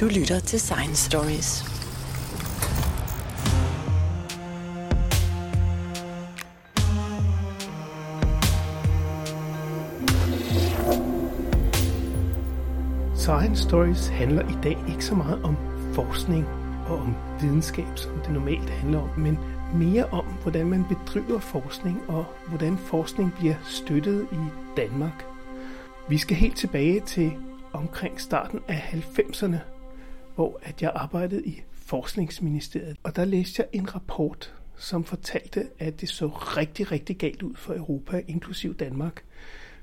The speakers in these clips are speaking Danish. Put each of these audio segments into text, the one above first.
Du lytter til Science Stories. Science Stories handler i dag ikke så meget om forskning og om videnskab, som det normalt handler om, men mere om, hvordan man bedriver forskning og hvordan forskning bliver støttet i Danmark. Vi skal helt tilbage til omkring starten af 90'erne, hvor at jeg arbejdede i Forskningsministeriet. Og der læste jeg en rapport, som fortalte, at det så rigtig, rigtig galt ud for Europa, inklusiv Danmark,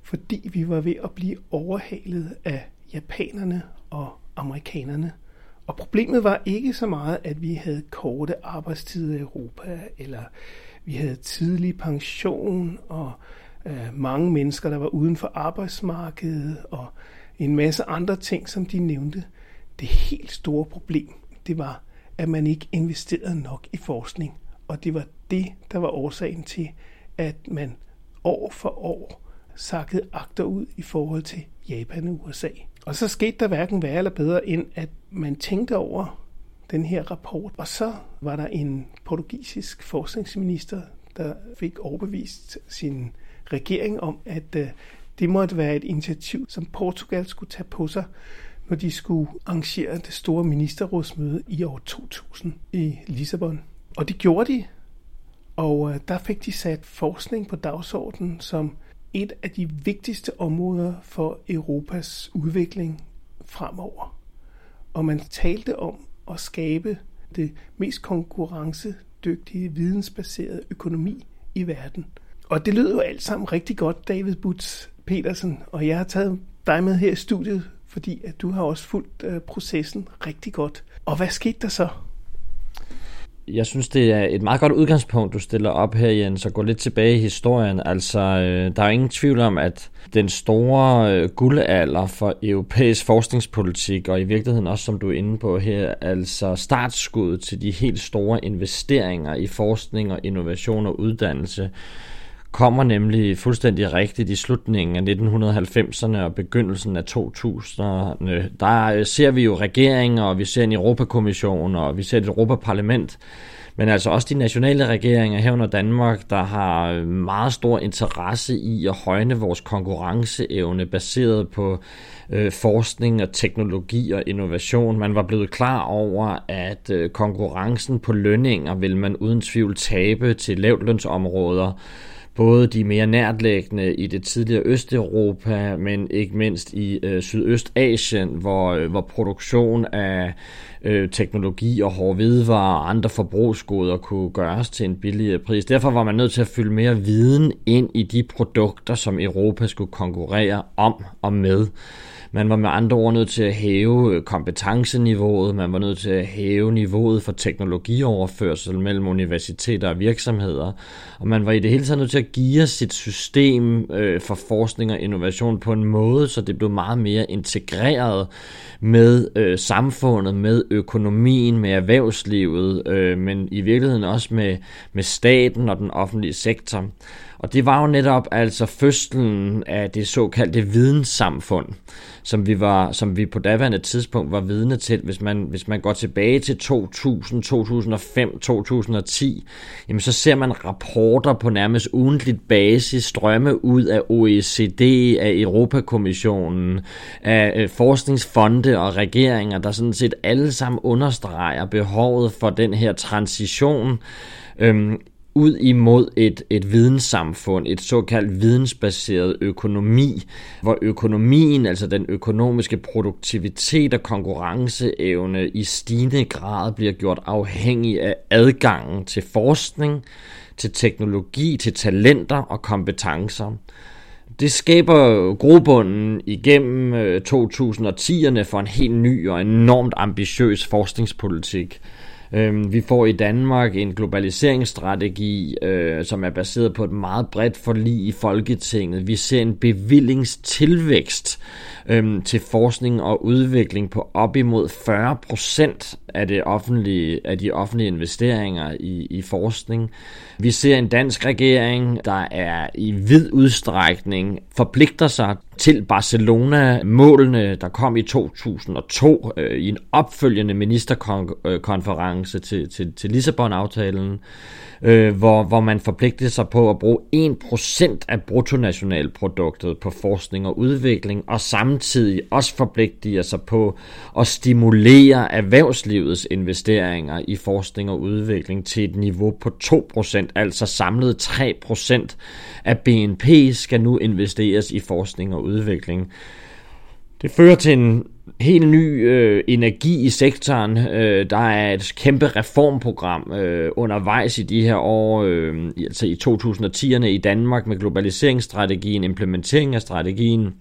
fordi vi var ved at blive overhalet af japanerne og amerikanerne. Og problemet var ikke så meget, at vi havde korte arbejdstider i Europa, eller vi havde tidlig pension, og øh, mange mennesker, der var uden for arbejdsmarkedet, og en masse andre ting, som de nævnte. Det helt store problem, det var, at man ikke investerede nok i forskning. Og det var det, der var årsagen til, at man år for år sakkede akter ud i forhold til Japan og USA. Og så skete der hverken værre eller bedre, end at man tænkte over den her rapport. Og så var der en portugisisk forskningsminister, der fik overbevist sin regering om, at øh, det måtte være et initiativ, som Portugal skulle tage på sig, når de skulle arrangere det store ministerrådsmøde i år 2000 i Lissabon. Og det gjorde de, og øh, der fik de sat forskning på dagsordenen som et af de vigtigste områder for Europas udvikling fremover. Og man talte om at skabe det mest konkurrencedygtige, vidensbaserede økonomi i verden. Og det lød jo alt sammen rigtig godt, David Butz Petersen, og jeg har taget dig med her i studiet, fordi at du har også fulgt øh, processen rigtig godt. Og hvad skete der så? jeg synes, det er et meget godt udgangspunkt, du stiller op her, Jens, og går lidt tilbage i historien. Altså, øh, der er ingen tvivl om, at den store øh, guldalder for europæisk forskningspolitik, og i virkeligheden også, som du er inde på her, altså startskuddet til de helt store investeringer i forskning og innovation og uddannelse, kommer nemlig fuldstændig rigtigt i slutningen af 1990'erne og begyndelsen af 2000'erne. Der øh, ser vi jo regeringer, og vi ser en Europakommission, og vi ser et Europaparlament, men altså også de nationale regeringer herunder Danmark, der har øh, meget stor interesse i at højne vores konkurrenceevne baseret på øh, forskning og teknologi og innovation. Man var blevet klar over, at øh, konkurrencen på lønninger vil man uden tvivl tabe til lavtlønsområder, både de mere nærtlæggende i det tidligere Østeuropa, men ikke mindst i øh, Sydøstasien, hvor, øh, hvor produktion af øh, teknologi og hårde hvidevarer og andre forbrugsgoder kunne gøres til en billigere pris. Derfor var man nødt til at fylde mere viden ind i de produkter, som Europa skulle konkurrere om og med. Man var med andre ord nødt til at hæve øh, kompetenceniveauet, man var nødt til at hæve niveauet for teknologioverførsel mellem universiteter og virksomheder, og man var i det hele taget nødt til at give sit system øh, for forskning og innovation på en måde, så det blev meget mere integreret med øh, samfundet, med økonomien, med erhvervslivet, øh, men i virkeligheden også med, med staten og den offentlige sektor. Og det var jo netop altså fødslen af det såkaldte videnssamfund, som vi, var, som vi på daværende tidspunkt var vidne til. Hvis man, hvis man går tilbage til 2000, 2005, 2010, jamen så ser man rapporter på nærmest ugentligt basis strømme ud af OECD, af Europakommissionen, af øh, forskningsfonde og regeringer, der sådan set alle sammen understreger behovet for den her transition øhm, ud imod et, et videnssamfund, et såkaldt vidensbaseret økonomi, hvor økonomien, altså den økonomiske produktivitet og konkurrenceevne i stigende grad bliver gjort afhængig af adgangen til forskning, til teknologi, til talenter og kompetencer. Det skaber grobunden igennem øh, 2010'erne for en helt ny og enormt ambitiøs forskningspolitik, Øhm, vi får i Danmark en globaliseringsstrategi, øh, som er baseret på et meget bredt forlig i Folketinget. Vi ser en bevillingstilvækst øhm, til forskning og udvikling på op imod 40 procent af, det offentlige, af de offentlige investeringer i, i forskning. Vi ser en dansk regering, der er i vid udstrækning forpligter sig til Barcelona-målene, der kom i 2002 øh, i en opfølgende ministerkonference til, til, til Lissabon-aftalen, øh, hvor, hvor man forpligtede sig på at bruge 1% af bruttonationalproduktet på forskning og udvikling, og samtidig også forpligtiger sig på at stimulere erhvervslivets investeringer i forskning og udvikling til et niveau på 2%, altså samlet 3% af BNP skal nu investeres i forskning og udvikling. Det fører til en helt ny øh, energi i sektoren. Øh, der er et kæmpe reformprogram øh, undervejs i de her år, øh, altså i 2010'erne i Danmark med globaliseringsstrategien, implementering af strategien,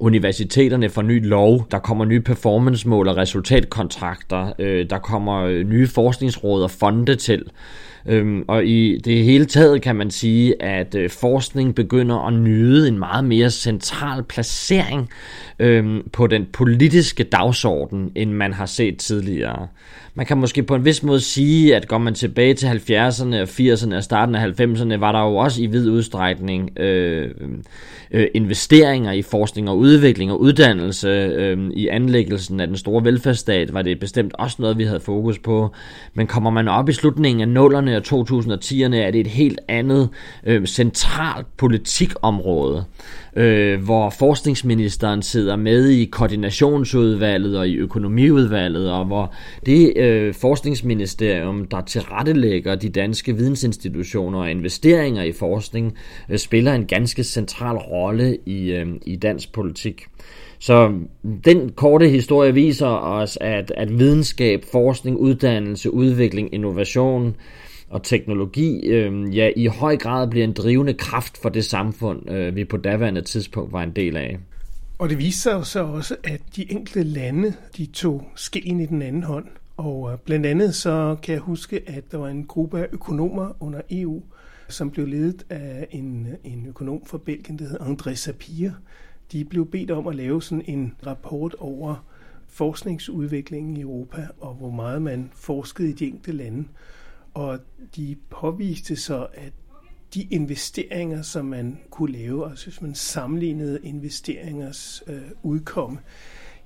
universiteterne får ny lov, der kommer nye performance-mål og resultatkontrakter, øh, der kommer øh, nye forskningsråd og fonde til. Øhm, og i det hele taget kan man sige, at øh, forskning begynder at nyde en meget mere central placering øhm, på den politiske dagsorden, end man har set tidligere. Man kan måske på en vis måde sige, at går man tilbage til 70'erne og 80'erne og starten af 90'erne, var der jo også i vid udstrækning øh, øh, investeringer i forskning og udvikling og uddannelse. Øh, I anlæggelsen af den store velfærdsstat var det bestemt også noget, vi havde fokus på. Men kommer man op i slutningen af 0'erne og 2010'erne, er det et helt andet øh, centralt politikområde øh, hvor forskningsministeren sidder med i koordinationsudvalget og i økonomiudvalget, og hvor det øh, forskningsministerium, der tilrettelægger de danske vidensinstitutioner og investeringer i forskning, øh, spiller en ganske central rolle i, øh, i dansk politik. Så den korte historie viser os, at, at videnskab, forskning, uddannelse, udvikling, innovation, og teknologi øh, ja, i høj grad bliver en drivende kraft for det samfund, øh, vi på daværende tidspunkt var en del af. Og det viste sig jo så også, at de enkelte lande, de tog skeen i den anden hånd. Og øh, blandt andet så kan jeg huske, at der var en gruppe af økonomer under EU, som blev ledet af en, en økonom fra Belgien, der hed André Sapir. De blev bedt om at lave sådan en rapport over forskningsudviklingen i Europa, og hvor meget man forskede i de enkelte lande. Og de påviste så, at de investeringer, som man kunne lave, altså hvis man sammenlignede investeringers øh, udkomme,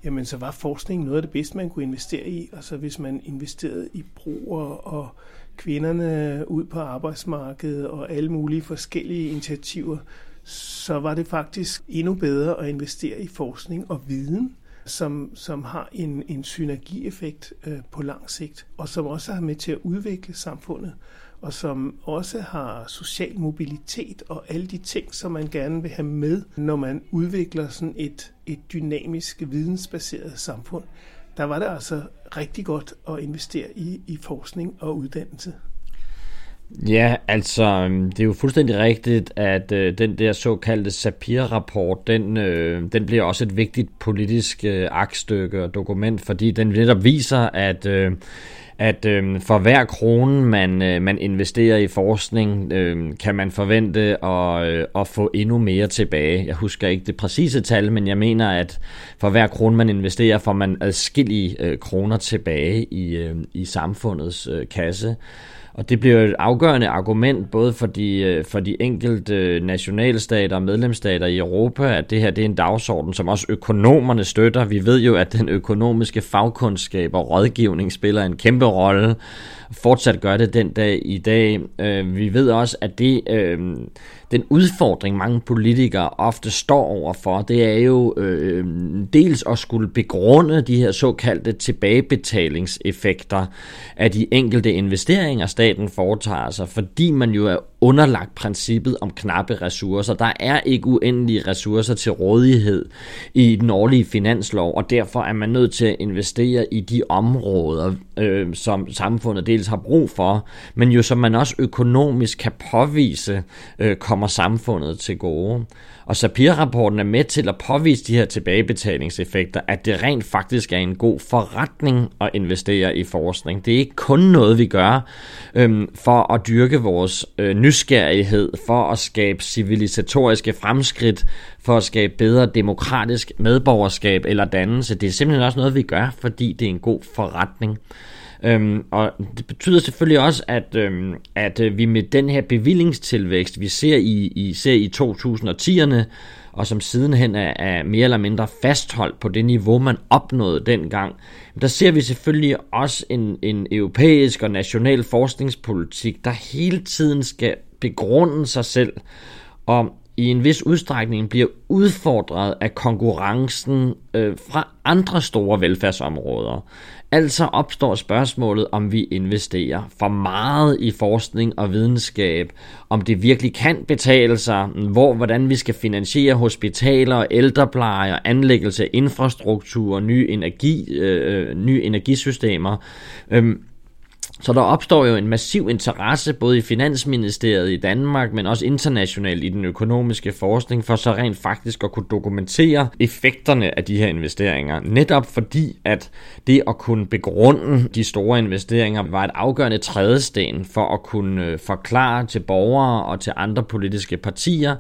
jamen så var forskning noget af det bedste, man kunne investere i. Altså hvis man investerede i brugere og kvinderne ud på arbejdsmarkedet og alle mulige forskellige initiativer, så var det faktisk endnu bedre at investere i forskning og viden, som, som har en, en synergieffekt øh, på lang sigt, og som også har med til at udvikle samfundet, og som også har social mobilitet og alle de ting, som man gerne vil have med, når man udvikler sådan et, et dynamisk, vidensbaseret samfund. Der var det altså rigtig godt at investere i, i forskning og uddannelse. Ja, altså, øhm, det er jo fuldstændig rigtigt, at øh, den der såkaldte Sapir-rapport, den, øh, den bliver også et vigtigt politisk øh, aktstykke og dokument, fordi den netop viser, at... Øh, at øh, for hver krone, man, øh, man investerer i forskning, øh, kan man forvente at, øh, at få endnu mere tilbage. Jeg husker ikke det præcise tal, men jeg mener, at for hver krone, man investerer, får man adskillige øh, kroner tilbage i, øh, i samfundets øh, kasse. Og det bliver et afgørende argument både for de, øh, for de enkelte øh, nationalstater og medlemsstater i Europa, at det her det er en dagsorden, som også økonomerne støtter. Vi ved jo, at den økonomiske fagkundskab og rådgivning spiller en kæmpe rolle fortsat gør det den dag i dag. Øh, vi ved også, at det, øh, den udfordring, mange politikere ofte står overfor, det er jo øh, dels at skulle begrunde de her såkaldte tilbagebetalingseffekter af de enkelte investeringer, staten foretager sig, fordi man jo er underlagt princippet om knappe ressourcer. Der er ikke uendelige ressourcer til rådighed i den årlige finanslov, og derfor er man nødt til at investere i de områder, øh, som samfundet dels har brug for, men jo som man også økonomisk kan påvise øh, kommer samfundet til gode. Og Sapir-rapporten er med til at påvise de her tilbagebetalingseffekter, at det rent faktisk er en god forretning at investere i forskning. Det er ikke kun noget, vi gør øhm, for at dyrke vores øh, nysgerrighed, for at skabe civilisatoriske fremskridt, for at skabe bedre demokratisk medborgerskab eller dannelse. Det er simpelthen også noget, vi gør, fordi det er en god forretning. Øhm, og det betyder selvfølgelig også, at, øhm, at øh, vi med den her bevillingstilvækst, vi ser i, i, ser i 2010'erne, og som sidenhen er, er mere eller mindre fastholdt på det niveau, man opnåede dengang, der ser vi selvfølgelig også en, en europæisk og national forskningspolitik, der hele tiden skal begrunde sig selv, og i en vis udstrækning bliver udfordret af konkurrencen øh, fra andre store velfærdsområder. Altså opstår spørgsmålet, om vi investerer for meget i forskning og videnskab, om det virkelig kan betale sig, hvor hvordan vi skal finansiere hospitaler, ældrepleje anlæggelse af infrastruktur, nye, energi, øh, øh, nye energisystemer. Øh, så der opstår jo en massiv interesse både i Finansministeriet i Danmark, men også internationalt i den økonomiske forskning, for så rent faktisk at kunne dokumentere effekterne af de her investeringer. Netop fordi, at det at kunne begrunde de store investeringer var et afgørende trædesten for at kunne øh, forklare til borgere og til andre politiske partier,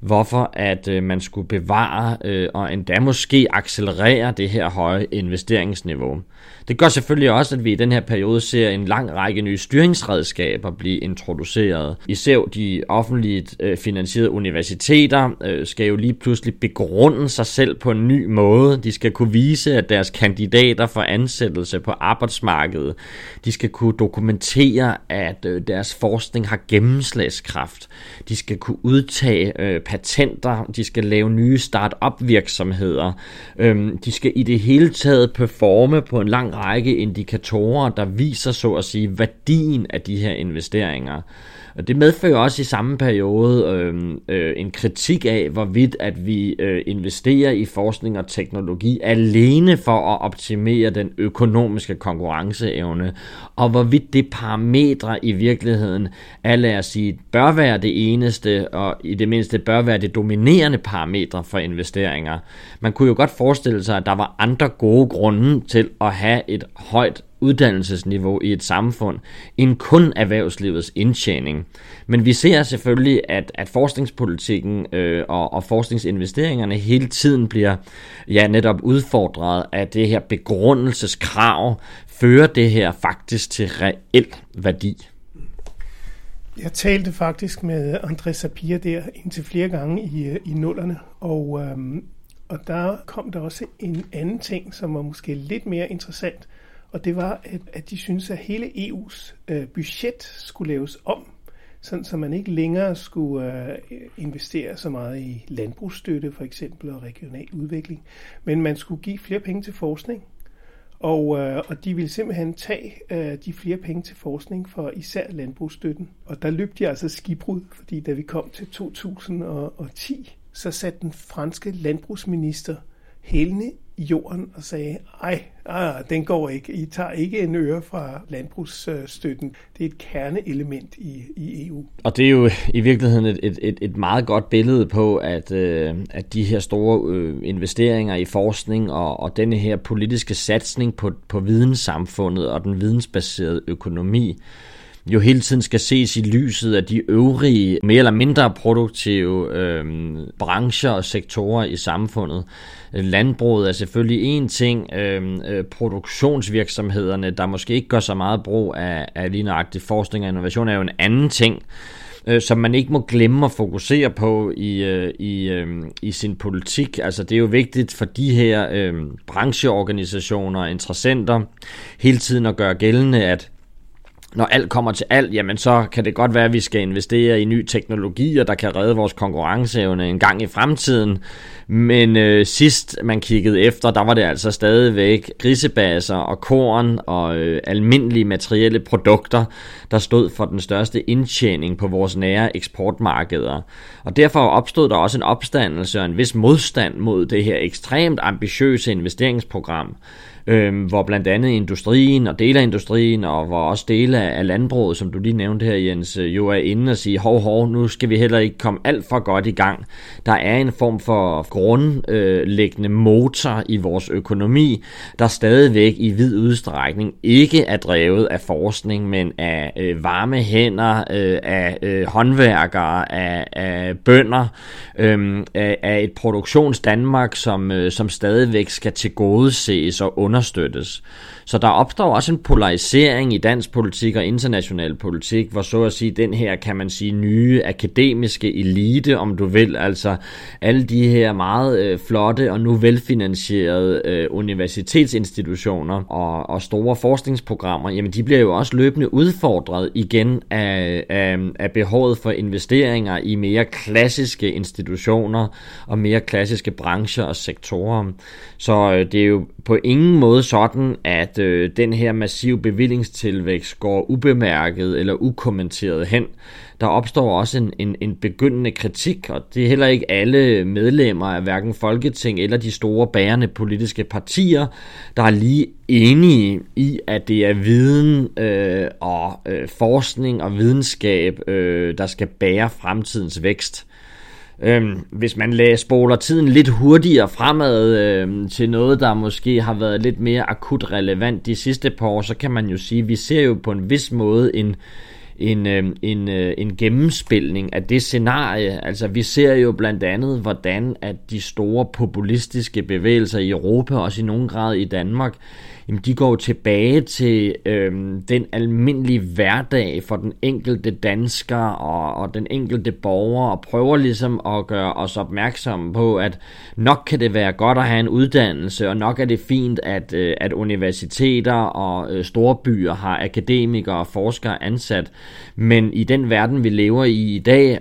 hvorfor at øh, man skulle bevare øh, og endda måske accelerere det her høje investeringsniveau. Det gør selvfølgelig også, at vi i den her periode ser en lang række nye styringsredskaber blive introduceret. Især de offentligt øh, finansierede universiteter øh, skal jo lige pludselig begrunde sig selv på en ny måde. De skal kunne vise, at deres kandidater for ansættelse på arbejdsmarkedet, de skal kunne dokumentere, at øh, deres forskning har gennemslagskraft. De skal kunne udtage øh, patenter, de skal lave nye start-up virksomheder. øh, de skal i det hele taget performe på en lang række indikatorer, der viser så at sige værdien af de her investeringer. Det medfører også i samme periode øh, øh, en kritik af, hvorvidt at vi øh, investerer i forskning og teknologi alene for at optimere den økonomiske konkurrenceevne, og hvorvidt det parametre i virkeligheden er, lad os sige, bør være det eneste, og i det mindste bør være det dominerende parametre for investeringer. Man kunne jo godt forestille sig, at der var andre gode grunde til at have et højt uddannelsesniveau i et samfund end kun erhvervslivets indtjening. Men vi ser selvfølgelig, at, at forskningspolitikken øh, og, og forskningsinvesteringerne hele tiden bliver ja, netop udfordret af det her begrundelseskrav. Fører det her faktisk til reel værdi? Jeg talte faktisk med André Sapir der indtil flere gange i, i nullerne, og, øhm, og der kom der også en anden ting, som var måske lidt mere interessant, og det var, at, at de synes at hele EU's øh, budget skulle laves om, sådan så man ikke længere skulle øh, investere så meget i landbrugsstøtte for eksempel og regional udvikling, men man skulle give flere penge til forskning. Og, øh, og de ville simpelthen tage øh, de flere penge til forskning for især landbrugsstøtten. Og der løb de altså skibrud, fordi da vi kom til 2010, så satte den franske landbrugsminister hælene i jorden og sagde, ej, ah, den går ikke. I tager ikke en øre fra landbrugsstøtten. Det er et kerneelement i, i EU. Og det er jo i virkeligheden et, et, et, et meget godt billede på, at, øh, at de her store øh, investeringer i forskning og, og denne her politiske satsning på, på videnssamfundet og den vidensbaserede økonomi, jo hele tiden skal ses i lyset af de øvrige, mere eller mindre produktive øh, brancher og sektorer i samfundet. Landbruget er selvfølgelig en ting, øhm, øh, produktionsvirksomhederne, der måske ikke gør så meget brug af, af lige nøjagtig forskning og innovation, er jo en anden ting øh, som man ikke må glemme at fokusere på i, øh, i, øh, i sin politik. Altså det er jo vigtigt for de her øh, brancheorganisationer og interessenter hele tiden at gøre gældende, at når alt kommer til alt, jamen så kan det godt være, at vi skal investere i ny teknologi, og der kan redde vores konkurrenceevne en gang i fremtiden. Men øh, sidst man kiggede efter, der var det altså stadigvæk grisebaser og korn og øh, almindelige materielle produkter, der stod for den største indtjening på vores nære eksportmarkeder. Og derfor opstod der også en opstandelse og en vis modstand mod det her ekstremt ambitiøse investeringsprogram øh, hvor blandt andet industrien og dele af industrien, og hvor også dele af landbruget, som du lige nævnte her, Jens, øh, jo er inde og sige, hov, hov, nu skal vi heller ikke komme alt for godt i gang. Der er en form for grundlæggende motor i vores økonomi, der stadigvæk i vid udstrækning ikke er drevet af forskning, men af øh, varme hænder, øh, af øh, håndværkere, af, af bønder, øh, af, af et produktions Danmark, som, øh, som stadigvæk skal tilgodeses og under understøttes. Så der opstår også en polarisering i dansk politik og international politik, hvor så at sige den her, kan man sige, nye akademiske elite, om du vil, altså alle de her meget øh, flotte og nu velfinansierede øh, universitetsinstitutioner og, og store forskningsprogrammer, jamen de bliver jo også løbende udfordret igen af, af, af behovet for investeringer i mere klassiske institutioner og mere klassiske brancher og sektorer. Så øh, det er jo på ingen måde sådan, at øh, den her massive bevillingstilvækst går ubemærket eller ukommenteret hen. Der opstår også en, en, en begyndende kritik, og det er heller ikke alle medlemmer af hverken Folketing eller de store bærende politiske partier, der er lige enige i, at det er viden øh, og øh, forskning og videnskab, øh, der skal bære fremtidens vækst. Øhm, hvis man lader spoler tiden lidt hurtigere fremad øhm, til noget, der måske har været lidt mere akut relevant de sidste par år, så kan man jo sige, at vi ser jo på en vis måde en, en, øh, en, øh, en gennemspilning af det scenarie. Altså vi ser jo blandt andet, hvordan at de store populistiske bevægelser i Europa, også i nogen grad i Danmark, jamen de går tilbage til øh, den almindelige hverdag for den enkelte dansker og, og den enkelte borger og prøver ligesom at gøre os opmærksomme på, at nok kan det være godt at have en uddannelse, og nok er det fint, at, øh, at universiteter og øh, store byer har akademikere og forskere ansat, men i den verden, vi lever i i dag,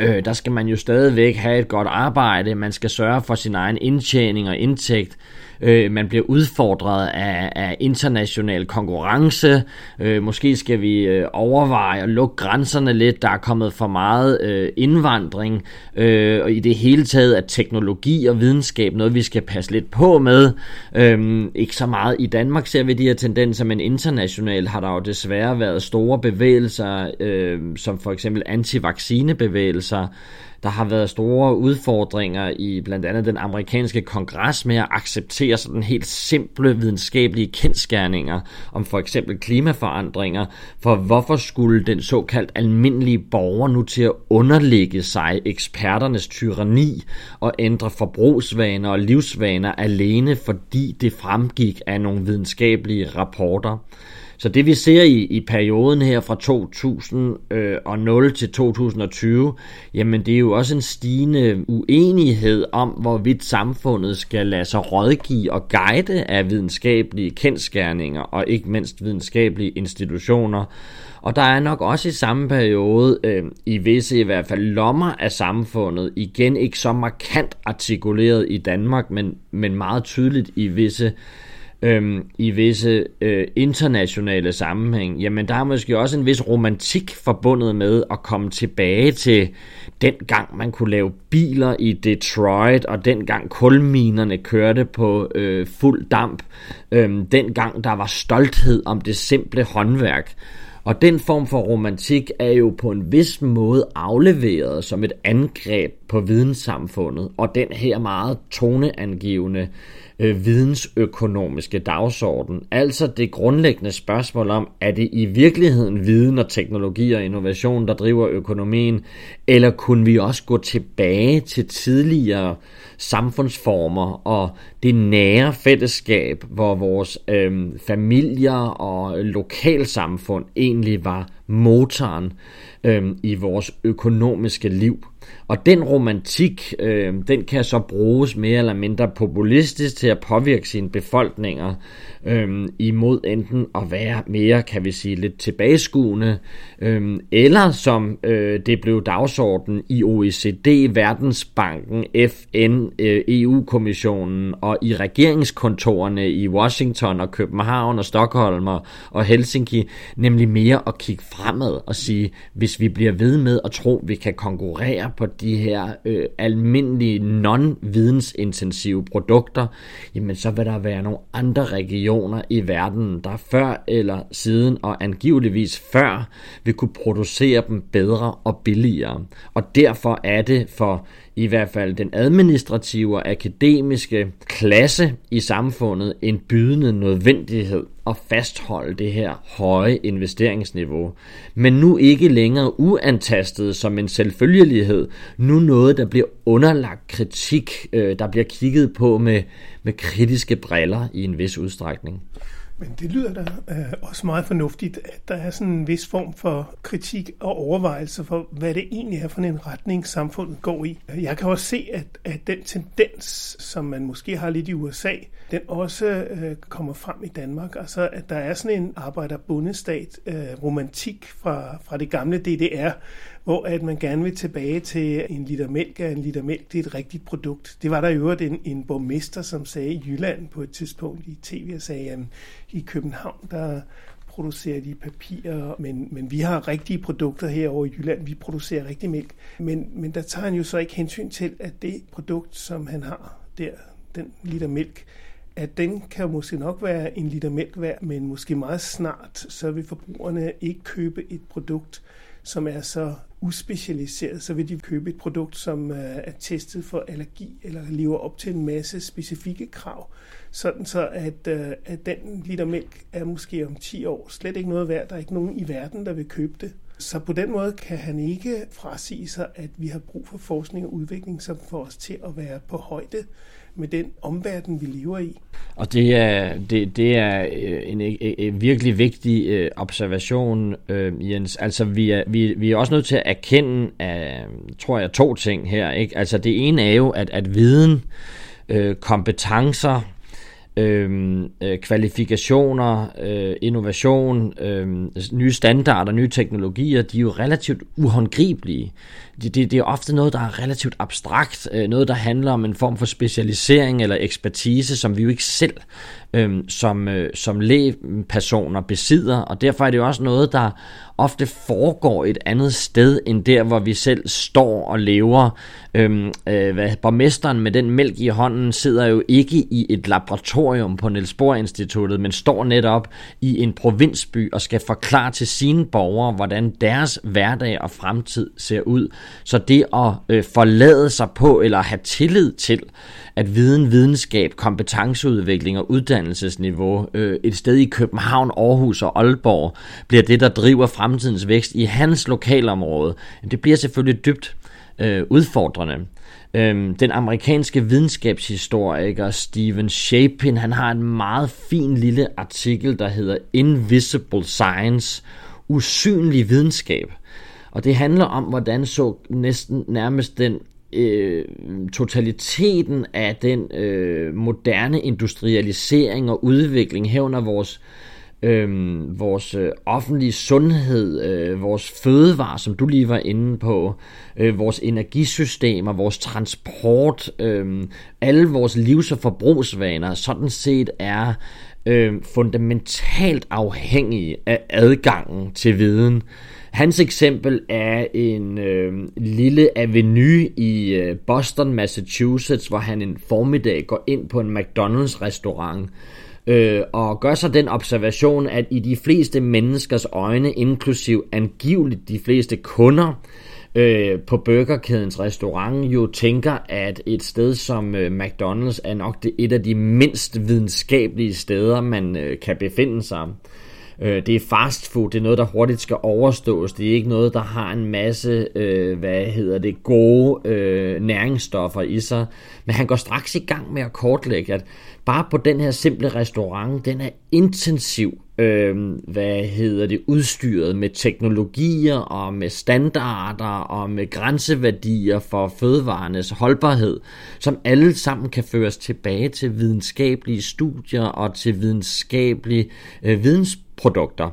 øh, der skal man jo stadigvæk have et godt arbejde, man skal sørge for sin egen indtjening og indtægt, Øh, man bliver udfordret af, af international konkurrence. Øh, måske skal vi øh, overveje at lukke grænserne lidt. Der er kommet for meget øh, indvandring. Øh, og i det hele taget er teknologi og videnskab noget, vi skal passe lidt på med. Øh, ikke så meget i Danmark ser vi de her tendenser, men internationalt har der jo desværre været store bevægelser, øh, som for eksempel antivaccinebevægelser, der har været store udfordringer i blandt andet den amerikanske kongres med at acceptere sådan helt simple videnskabelige kendskærninger om for eksempel klimaforandringer. For hvorfor skulle den såkaldt almindelige borger nu til at underlægge sig eksperternes tyranni og ændre forbrugsvaner og livsvaner alene, fordi det fremgik af nogle videnskabelige rapporter? Så det vi ser i, i perioden her fra 2000 øh, til 2020, jamen det er jo også en stigende uenighed om, hvorvidt samfundet skal lade sig rådgive og guide af videnskabelige kendskærninger og ikke mindst videnskabelige institutioner. Og der er nok også i samme periode, øh, i visse i hvert fald lommer af samfundet, igen ikke så markant artikuleret i Danmark, men, men meget tydeligt i visse øhm, i visse øh, internationale sammenhæng, jamen der er måske også en vis romantik forbundet med at komme tilbage til den gang man kunne lave biler i Detroit, og den gang kulminerne kørte på øh, fuld damp, øhm, den gang der var stolthed om det simple håndværk. Og den form for romantik er jo på en vis måde afleveret som et angreb på videnssamfundet, og den her meget toneangivende øh, Øh, vidensøkonomiske dagsorden. Altså det grundlæggende spørgsmål om, er det i virkeligheden viden og teknologi og innovation, der driver økonomien, eller kunne vi også gå tilbage til tidligere samfundsformer og det nære fællesskab, hvor vores øh, familier og lokalsamfund egentlig var motoren øh, i vores økonomiske liv. Og den romantik, øh, den kan så bruges mere eller mindre populistisk til at påvirke sine befolkninger øh, imod enten at være mere, kan vi sige, lidt tilbageskuende, øh, eller som øh, det blev dagsordenen i OECD, Verdensbanken, FN, øh, EU-kommissionen og i regeringskontorerne i Washington og København og Stockholm og, og Helsinki, nemlig mere at kigge fremad og sige, hvis vi bliver ved med at tro, at vi kan konkurrere på de her øh, almindelige non-vidensintensive produkter, jamen så vil der være nogle andre regioner i verden, der før eller siden og angiveligvis før vil kunne producere dem bedre og billigere. Og derfor er det for i hvert fald den administrative og akademiske klasse i samfundet en bydende nødvendighed at fastholde det her høje investeringsniveau. Men nu ikke længere uantastet som en selvfølgelighed, nu noget, der bliver underlagt kritik, øh, der bliver kigget på med, med kritiske briller i en vis udstrækning. Men det lyder da øh, også meget fornuftigt, at der er sådan en vis form for kritik og overvejelse for, hvad det egentlig er for en retning, samfundet går i. Jeg kan også se, at, at den tendens, som man måske har lidt i USA, den også øh, kommer frem i Danmark. Altså, at der er sådan en arbejderbundestat øh, romantik fra, fra det gamle DDR, hvor at man gerne vil tilbage til en liter mælk, og en liter mælk det er et rigtigt produkt. Det var der i øvrigt en, en borgmester, som sagde i Jylland på et tidspunkt i tv, og sagde, at i København, der producerer de papir, men, men vi har rigtige produkter herovre i Jylland, vi producerer rigtig mælk. Men, men der tager han jo så ikke hensyn til, at det produkt, som han har der, den liter mælk, at den kan måske nok være en liter mælk værd, men måske meget snart, så vil forbrugerne ikke købe et produkt, som er så uspecialiseret, så vil de købe et produkt, som øh, er testet for allergi eller lever op til en masse specifikke krav. Sådan så, at, øh, at den liter mælk er måske om 10 år slet ikke noget værd. Der er ikke nogen i verden, der vil købe det. Så på den måde kan han ikke frasige sig, at vi har brug for forskning og udvikling, som får os til at være på højde med den omverden, vi lever i. Og det er, det, det er øh, en, en, en virkelig vigtig observation, Jens. Altså, vi er, vi, vi er også nødt til at erkende, af, tror jeg, to ting her. Ikke? Altså, det ene er jo, at, at viden, kompetencer, Øhm, øh, kvalifikationer, øh, innovation, øh, nye standarder, nye teknologier, de er jo relativt uhåndgribelige. Det, det, det er ofte noget, der er relativt abstrakt, øh, noget, der handler om en form for specialisering eller ekspertise, som vi jo ikke selv øh, som, øh, som lægepersoner besidder, og derfor er det jo også noget, der ofte foregår et andet sted, end der, hvor vi selv står og lever. Øhm, øh, hvad, borgmesteren med den mælk i hånden sidder jo ikke i et laboratorium på Niels Bohr Instituttet, men står netop i en provinsby og skal forklare til sine borgere, hvordan deres hverdag og fremtid ser ud. Så det at øh, forlade sig på eller have tillid til, at viden, videnskab, kompetenceudvikling og uddannelsesniveau øh, et sted i København, Aarhus og Aalborg bliver det, der driver fremtidens vækst i hans lokalområde, det bliver selvfølgelig dybt øh, udfordrende. Øhm, den amerikanske videnskabshistoriker Steven Shapin, han har en meget fin lille artikel, der hedder Invisible Science, usynlig videnskab. Og det handler om, hvordan så næsten nærmest den øh, totaliteten af den øh, moderne industrialisering og udvikling herunder vores øh, vores øh, offentlige sundhed, øh, vores fødevare, som du lige var inde på, øh, vores energisystemer, vores transport, øh, alle vores livs- og forbrugsvaner, sådan set er øh, fundamentalt afhængige af adgangen til viden. Hans eksempel er en øh, lille avenue i øh, Boston, Massachusetts, hvor han en formiddag går ind på en McDonald's restaurant øh, og gør sig den observation, at i de fleste menneskers øjne, inklusiv angiveligt de fleste kunder, øh, på burgerkædens restaurant jo tænker, at et sted som øh, McDonald's er nok det et af de mindst videnskabelige steder, man øh, kan befinde sig. Øh, det er fast food, det er noget, der hurtigt skal overstås. Det er ikke noget, der har en masse, øh, hvad hedder det, gode øh, næringsstoffer i sig. Men han går straks i gang med at kortlægge, at bare på den her simple restaurant, den er intensiv, øh, hvad hedder det, udstyret med teknologier og med standarder og med grænseværdier for fødevarenes holdbarhed, som alle sammen kan føres tilbage til videnskabelige studier og til videnskabelig øh, produkter.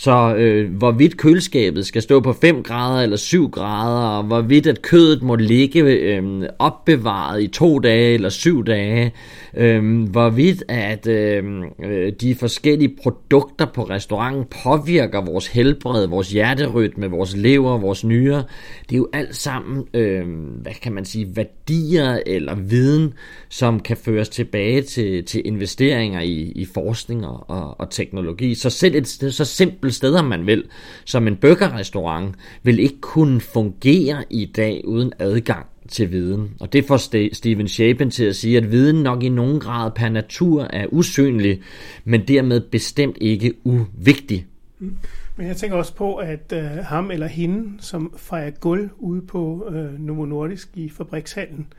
Så øh, hvorvidt køleskabet skal stå på 5 grader eller 7 grader, og hvorvidt at kødet må ligge øh, opbevaret i 2 dage eller 7 dage, øh, hvorvidt at øh, øh, de forskellige produkter på restauranten påvirker vores helbred, vores hjerterytme, vores lever, vores nyrer. Det er jo alt sammen, øh, hvad kan man sige, værdier eller viden, som kan føres tilbage til, til investeringer i, i forskning og, og, og teknologi. Så selv et sted, så simpelt sted, om man vil, som en burgerrestaurant, vil ikke kunne fungere i dag uden adgang til viden. Og det får Steven Shapen til at sige, at viden nok i nogen grad per natur er usynlig, men dermed bestemt ikke uvigtig. Mm. Men jeg tænker også på, at øh, ham eller hende, som fejrer gulv ude på øh, Novo Nordisk i fabrikshallen,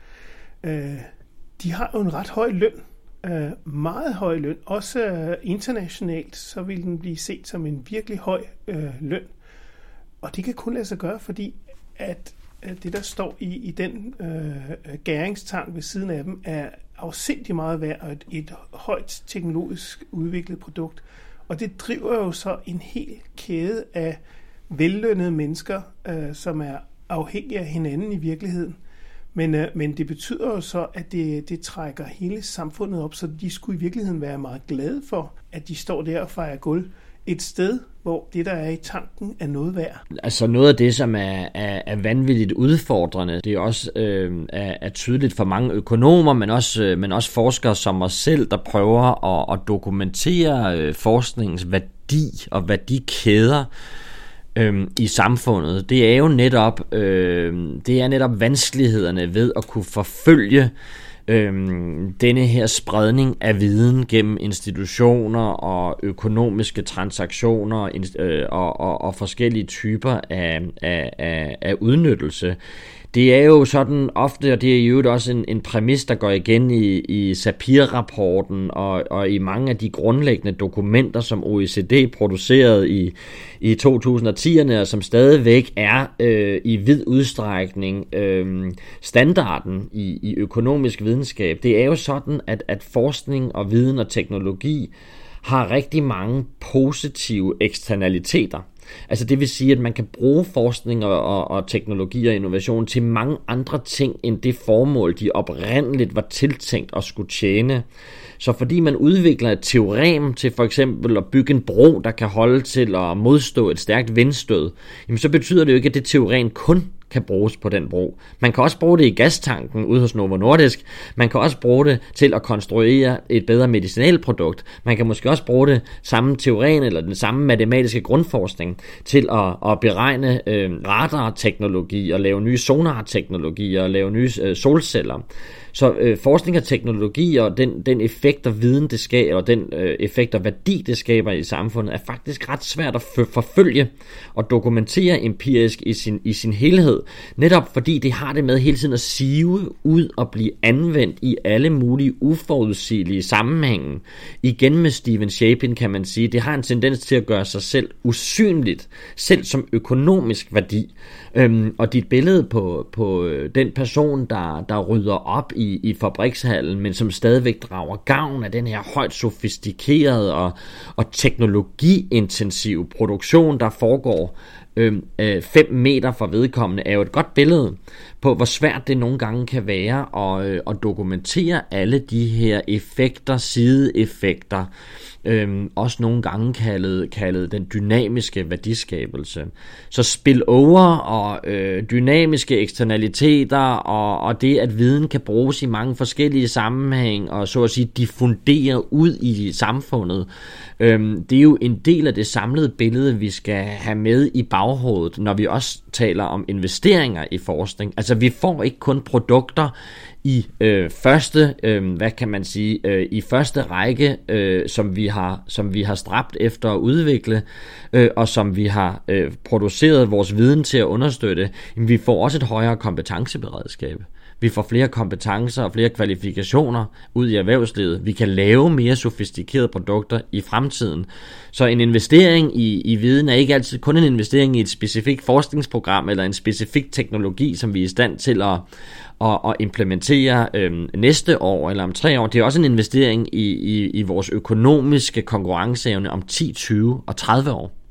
øh, de har jo en ret høj løn. øh, meget høj løn. Også øh, internationalt, så vil den blive set som en virkelig høj øh, løn. Og det kan kun lade sig gøre, fordi at øh, det, der står i, i den øh, gæringstang ved siden af dem, er afsindig meget værd og et, et højt teknologisk udviklet produkt. Og det driver jo så en hel kæde af vellønnede mennesker, øh, som er afhængige af hinanden i virkeligheden. Men, øh, men det betyder jo så, at det, det trækker hele samfundet op, så de skulle i virkeligheden være meget glade for, at de står der og fejrer guld et sted, hvor det, der er i tanken, er noget værd. Altså noget af det, som er, er, er vanvittigt udfordrende, det er også øh, er, er tydeligt for mange økonomer, men også, øh, men også forskere som os selv, der prøver at, at dokumentere øh, forskningens værdi og værdikæder øh, i samfundet. Det er jo netop, øh, det er netop vanskelighederne ved at kunne forfølge øhm, denne her spredning af viden gennem institutioner og økonomiske transaktioner øh, og, og, og forskellige typer af, af, af, af udnyttelse det er jo sådan ofte, og det er jo også en, en præmis, der går igen i, i Sapir-rapporten og, og i mange af de grundlæggende dokumenter, som OECD producerede i, i 2010'erne, og som stadigvæk er øh, i vid udstrækning øh, standarden i, i økonomisk videnskab. Det er jo sådan, at, at forskning og viden og teknologi har rigtig mange positive eksternaliteter. Altså det vil sige, at man kan bruge forskning og, og, og teknologi og innovation til mange andre ting end det formål, de oprindeligt var tiltænkt at skulle tjene. Så fordi man udvikler et teorem til for eksempel at bygge en bro, der kan holde til at modstå et stærkt vindstød, jamen så betyder det jo ikke, at det teorem kun kan bruges på den bro. Man kan også bruge det i gastanken ude hos Novo Nordisk. Man kan også bruge det til at konstruere et bedre medicinalprodukt. Man kan måske også bruge det samme teorien eller den samme matematiske grundforskning til at, at beregne øh, radarteknologi og lave nye sonarteknologier og lave nye øh, solceller. Så øh, forskning og teknologi og den, den effekt og viden, det skaber, og den øh, effekt og værdi, det skaber i samfundet, er faktisk ret svært at forfølge og dokumentere empirisk i sin, i sin helhed. Netop fordi det har det med hele tiden at sive ud og blive anvendt i alle mulige uforudsigelige sammenhænge. Igen med Steven Shapin kan man sige, det har en tendens til at gøre sig selv usynligt, selv som økonomisk værdi. Øhm, og dit billede på, på øh, den person, der, der rydder op i, i i fabrikshallen, men som stadigvæk drager gavn af den her højt sofistikerede og, og teknologiintensive produktion, der foregår 5 øh, fem meter fra vedkommende, er jo et godt billede på, hvor svært det nogle gange kan være at, øh, at dokumentere alle de her effekter, sideeffekter, øh, også nogle gange kaldet, kaldet den dynamiske værdiskabelse. Så spillover og øh, dynamiske eksternaliteter og, og det, at viden kan bruges i mange forskellige sammenhæng og så at sige diffundere ud i samfundet, øhm, det er jo en del af det samlede billede, vi skal have med i baghovedet, når vi også taler om investeringer i forskning. Altså vi får ikke kun produkter i øh, første, øh, hvad kan man sige, øh, i første række, øh, som vi har, som vi har stræbt efter at udvikle, øh, og som vi har øh, produceret vores viden til at understøtte. Men vi får også et højere kompetenceberedskab. Vi får flere kompetencer og flere kvalifikationer ud i erhvervslivet. Vi kan lave mere sofistikerede produkter i fremtiden. Så en investering i, i viden er ikke altid kun en investering i et specifikt forskningsprogram eller en specifik teknologi, som vi er i stand til at, at, at implementere øh, næste år eller om tre år. Det er også en investering i, i, i vores økonomiske konkurrenceevne om 10, 20 og 30 år.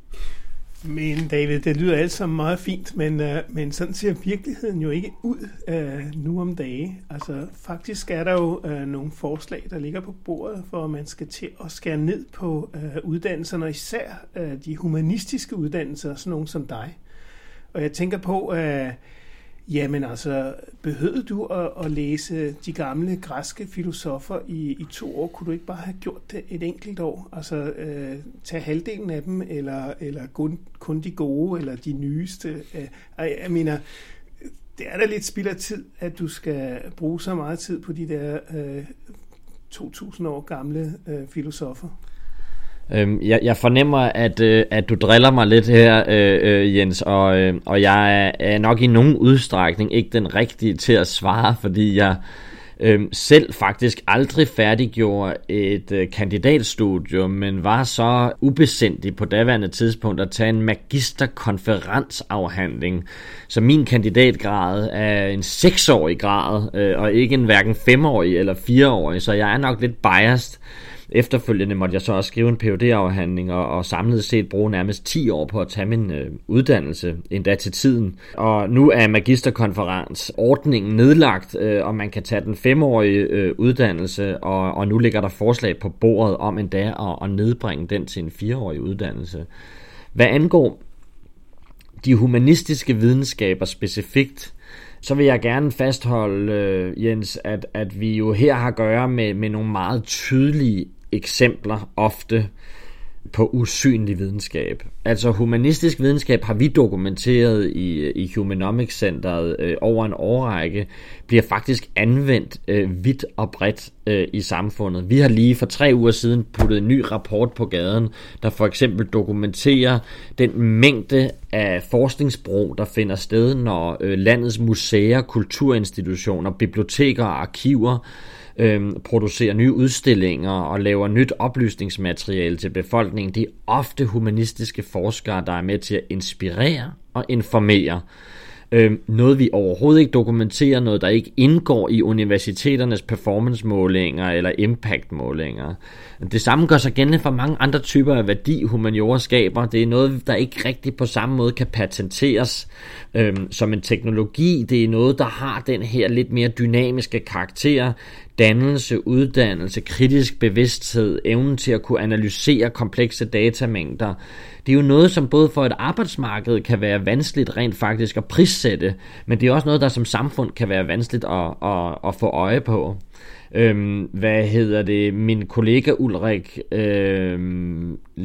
Men David, det lyder alt sammen meget fint, men, øh, men sådan ser virkeligheden jo ikke ud øh, nu om dage. Altså faktisk er der jo øh, nogle forslag, der ligger på bordet, for at man skal til at skære ned på øh, uddannelserne, især øh, de humanistiske uddannelser, sådan nogle som dig. Og jeg tænker på, øh, Jamen altså, behøvede du at, at læse de gamle græske filosofer i, i to år? Kunne du ikke bare have gjort det et enkelt år? Altså, øh, tage halvdelen af dem, eller, eller kun, kun de gode, eller de nyeste? Øh, jeg, mener, det er da lidt spild af tid, at du skal bruge så meget tid på de der øh, 2.000 år gamle øh, filosofer. Øhm, jeg, jeg fornemmer, at, øh, at du driller mig lidt her, øh, øh, Jens, og, øh, og jeg er, er nok i nogen udstrækning ikke den rigtige til at svare, fordi jeg øh, selv faktisk aldrig færdiggjorde et øh, kandidatstudium, men var så ubesindig på daværende tidspunkt at tage en magisterkonferensafhandling. Så min kandidatgrad er en seksårig grad, øh, og ikke en hverken femårig eller fireårig, så jeg er nok lidt biased Efterfølgende måtte jeg så også skrive en phd afhandling og, og samlet set bruge nærmest 10 år på at tage min øh, uddannelse, endda til tiden. Og nu er magisterkonferensordningen nedlagt, øh, og man kan tage den femårige øh, uddannelse, og, og nu ligger der forslag på bordet om endda at, at nedbringe den til en fireårig uddannelse. Hvad angår de humanistiske videnskaber specifikt, så vil jeg gerne fastholde, øh, Jens, at, at vi jo her har at gøre med, med nogle meget tydelige eksempler ofte på usynlig videnskab. Altså humanistisk videnskab har vi dokumenteret i, i Humanomics Centeret øh, over en årrække, bliver faktisk anvendt øh, vidt og bredt øh, i samfundet. Vi har lige for tre uger siden puttet en ny rapport på gaden, der for eksempel dokumenterer den mængde af forskningsbrug, der finder sted, når øh, landets museer, kulturinstitutioner, biblioteker og arkiver øh, Øhm, producerer nye udstillinger og laver nyt oplysningsmateriale til befolkningen. Det er ofte humanistiske forskere, der er med til at inspirere og informere. Øh, noget vi overhovedet ikke dokumenterer, noget der ikke indgår i universiteternes performance-målinger eller impact-målinger. Det samme gør sig gældende for mange andre typer af værdi, humaniora skaber. Det er noget, der ikke rigtig på samme måde kan patenteres øh, som en teknologi. Det er noget, der har den her lidt mere dynamiske karakter dannelse, uddannelse, kritisk bevidsthed, evnen til at kunne analysere komplekse datamængder. Det er jo noget, som både for et arbejdsmarked kan være vanskeligt rent faktisk at prissætte, men det er også noget, der som samfund kan være vanskeligt at, at, at få øje på. Øhm, hvad hedder det? Min kollega Ulrik øhm,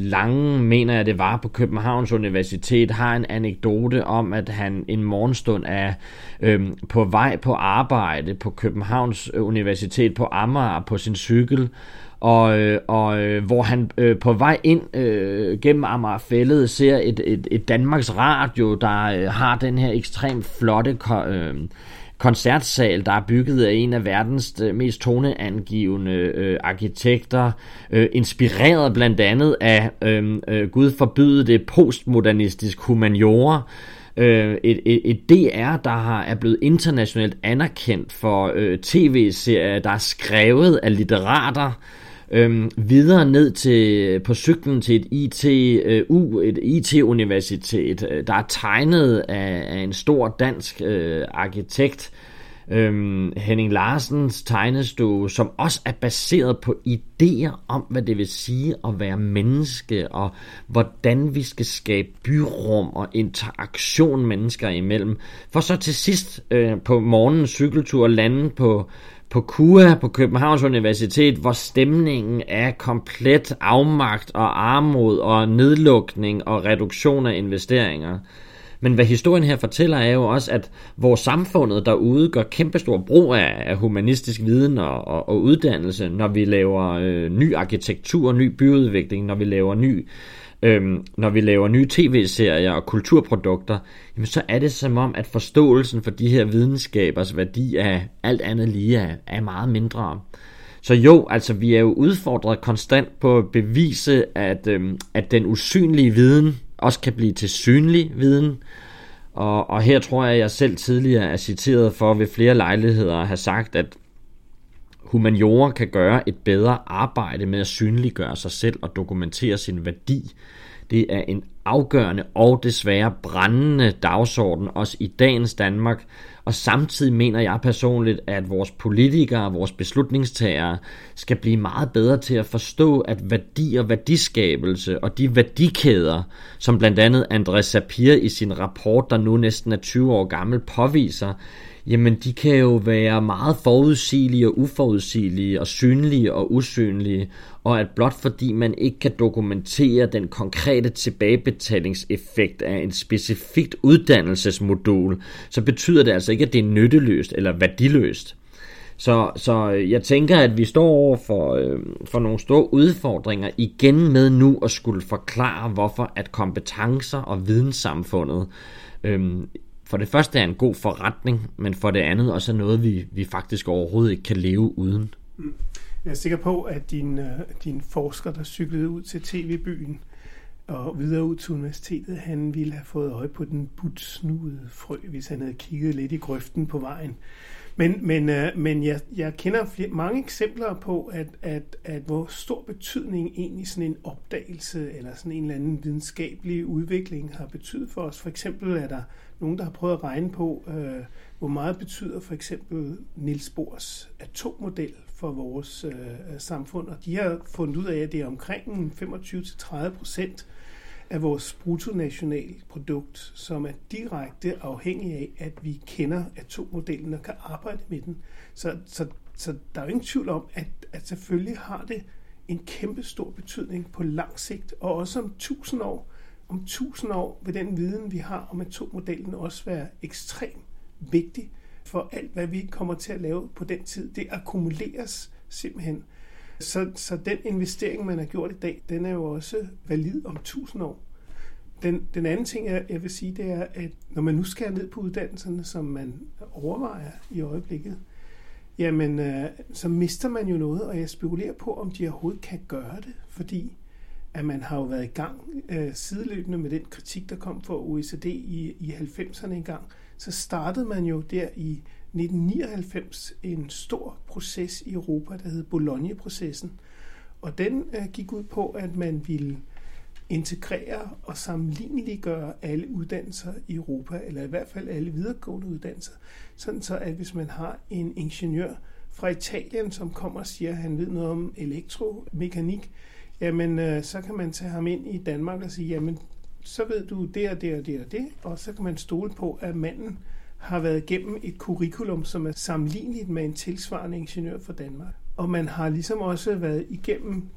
Lange, mener jeg det var, på Københavns Universitet, har en anekdote om, at han en morgenstund er øhm, på vej på arbejde på Københavns øh, Universitet på Amager på sin cykel, og, øh, og øh, hvor han øh, på vej ind øh, gennem Amagerfællet ser et, et, et Danmarks Radio, der øh, har den her ekstremt flotte øh, koncertsal, der er bygget af en af verdens øh, mest toneangivende øh, arkitekter, øh, inspireret blandt andet af, øh, øh, Gud forbyde det, postmodernistisk humaniora, øh, et, et, et DR, der har, er blevet internationalt anerkendt for øh, tv-serier, der er skrevet af litterater, Øhm, videre ned til på cyklen til et ITU, øh, et IT-universitet, øh, der er tegnet af, af en stor dansk øh, arkitekt, øhm, Henning Larsens tegnestue, som også er baseret på idéer om, hvad det vil sige at være menneske, og hvordan vi skal skabe byrum og interaktion mennesker imellem. For så til sidst øh, på morgenens cykeltur lande på på KUA på Københavns Universitet, hvor stemningen er komplet afmagt og armod og nedlukning og reduktion af investeringer. Men hvad historien her fortæller er jo også, at vores samfundet derude gør kæmpestor brug af, af humanistisk viden og, og, og uddannelse, når vi laver øh, ny arkitektur, ny byudvikling, når vi laver ny øhm, når vi laver nye tv-serier og kulturprodukter, jamen så er det som om, at forståelsen for de her videnskabers værdi af alt andet lige er, er meget mindre. Så jo, altså vi er jo udfordret konstant på at bevise, at, øhm, at den usynlige viden også kan blive til synlig viden. Og, og her tror jeg, at jeg selv tidligere er citeret for ved flere lejligheder at have sagt, at humaniora kan gøre et bedre arbejde med at synliggøre sig selv og dokumentere sin værdi. Det er en afgørende og desværre brændende dagsorden, også i dagens Danmark, og samtidig mener jeg personligt, at vores politikere og vores beslutningstagere skal blive meget bedre til at forstå, at værdi og værdiskabelse og de værdikæder, som blandt andet Andres Sapir i sin rapport, der nu næsten er 20 år gammel, påviser, jamen de kan jo være meget forudsigelige og uforudsigelige og synlige og usynlige, og at blot fordi man ikke kan dokumentere den konkrete tilbagebetalingseffekt af en specifikt uddannelsesmodul, så betyder det altså ikke, at det er nytteløst eller værdiløst. Så, så jeg tænker, at vi står over for, øh, for nogle store udfordringer igen med nu at skulle forklare, hvorfor at kompetencer og videnssamfundet øh, for det første er en god forretning, men for det andet også er noget, vi, vi faktisk overhovedet ikke kan leve uden. Jeg er sikker på, at din, øh, din forsker, der cyklede ud til TV-byen og videre ud til universitetet, han ville have fået øje på den butsnudede frø, hvis han havde kigget lidt i grøften på vejen. Men, men, øh, men jeg, jeg kender flere, mange eksempler på, at, at, at hvor stor betydning egentlig sådan en opdagelse eller sådan en eller anden videnskabelig udvikling har betydet for os. For eksempel er der nogen, der har prøvet at regne på, øh, hvor meget betyder for eksempel Niels Bohrs atommodel for vores øh, samfund. Og de har fundet ud af, at det er omkring 25-30 procent af vores bruttonationalprodukt, som er direkte afhængig af, at vi kender atommodellen og kan arbejde med den. Så, så, så der er jo ingen tvivl om, at, at selvfølgelig har det en kæmpe stor betydning på lang sigt, og også om tusind år. Om tusind år vil den viden, vi har om atommodellen, også være ekstremt vigtig for alt, hvad vi kommer til at lave på den tid. Det akkumuleres simpelthen. Så, så den investering, man har gjort i dag, den er jo også valid om 1000 år. Den, den anden ting, jeg, jeg vil sige, det er, at når man nu skærer ned på uddannelserne, som man overvejer i øjeblikket, jamen, øh, så mister man jo noget, og jeg spekulerer på, om de overhovedet kan gøre det, fordi at man har jo været i gang øh, sideløbende med den kritik, der kom fra OECD i, i 90'erne engang, så startede man jo der i 1999 en stor proces i Europa, der hed Bologna-processen. Og den øh, gik ud på, at man ville integrere og sammenligneliggøre alle uddannelser i Europa, eller i hvert fald alle videregående uddannelser, sådan så at hvis man har en ingeniør fra Italien, som kommer og siger, at han ved noget om elektromekanik, jamen øh, så kan man tage ham ind i Danmark og sige, jamen så ved du det og det og det og det, og så kan man stole på, at manden har været igennem et curriculum, som er sammenligneligt med en tilsvarende ingeniør fra Danmark. Og man har ligesom også været igennem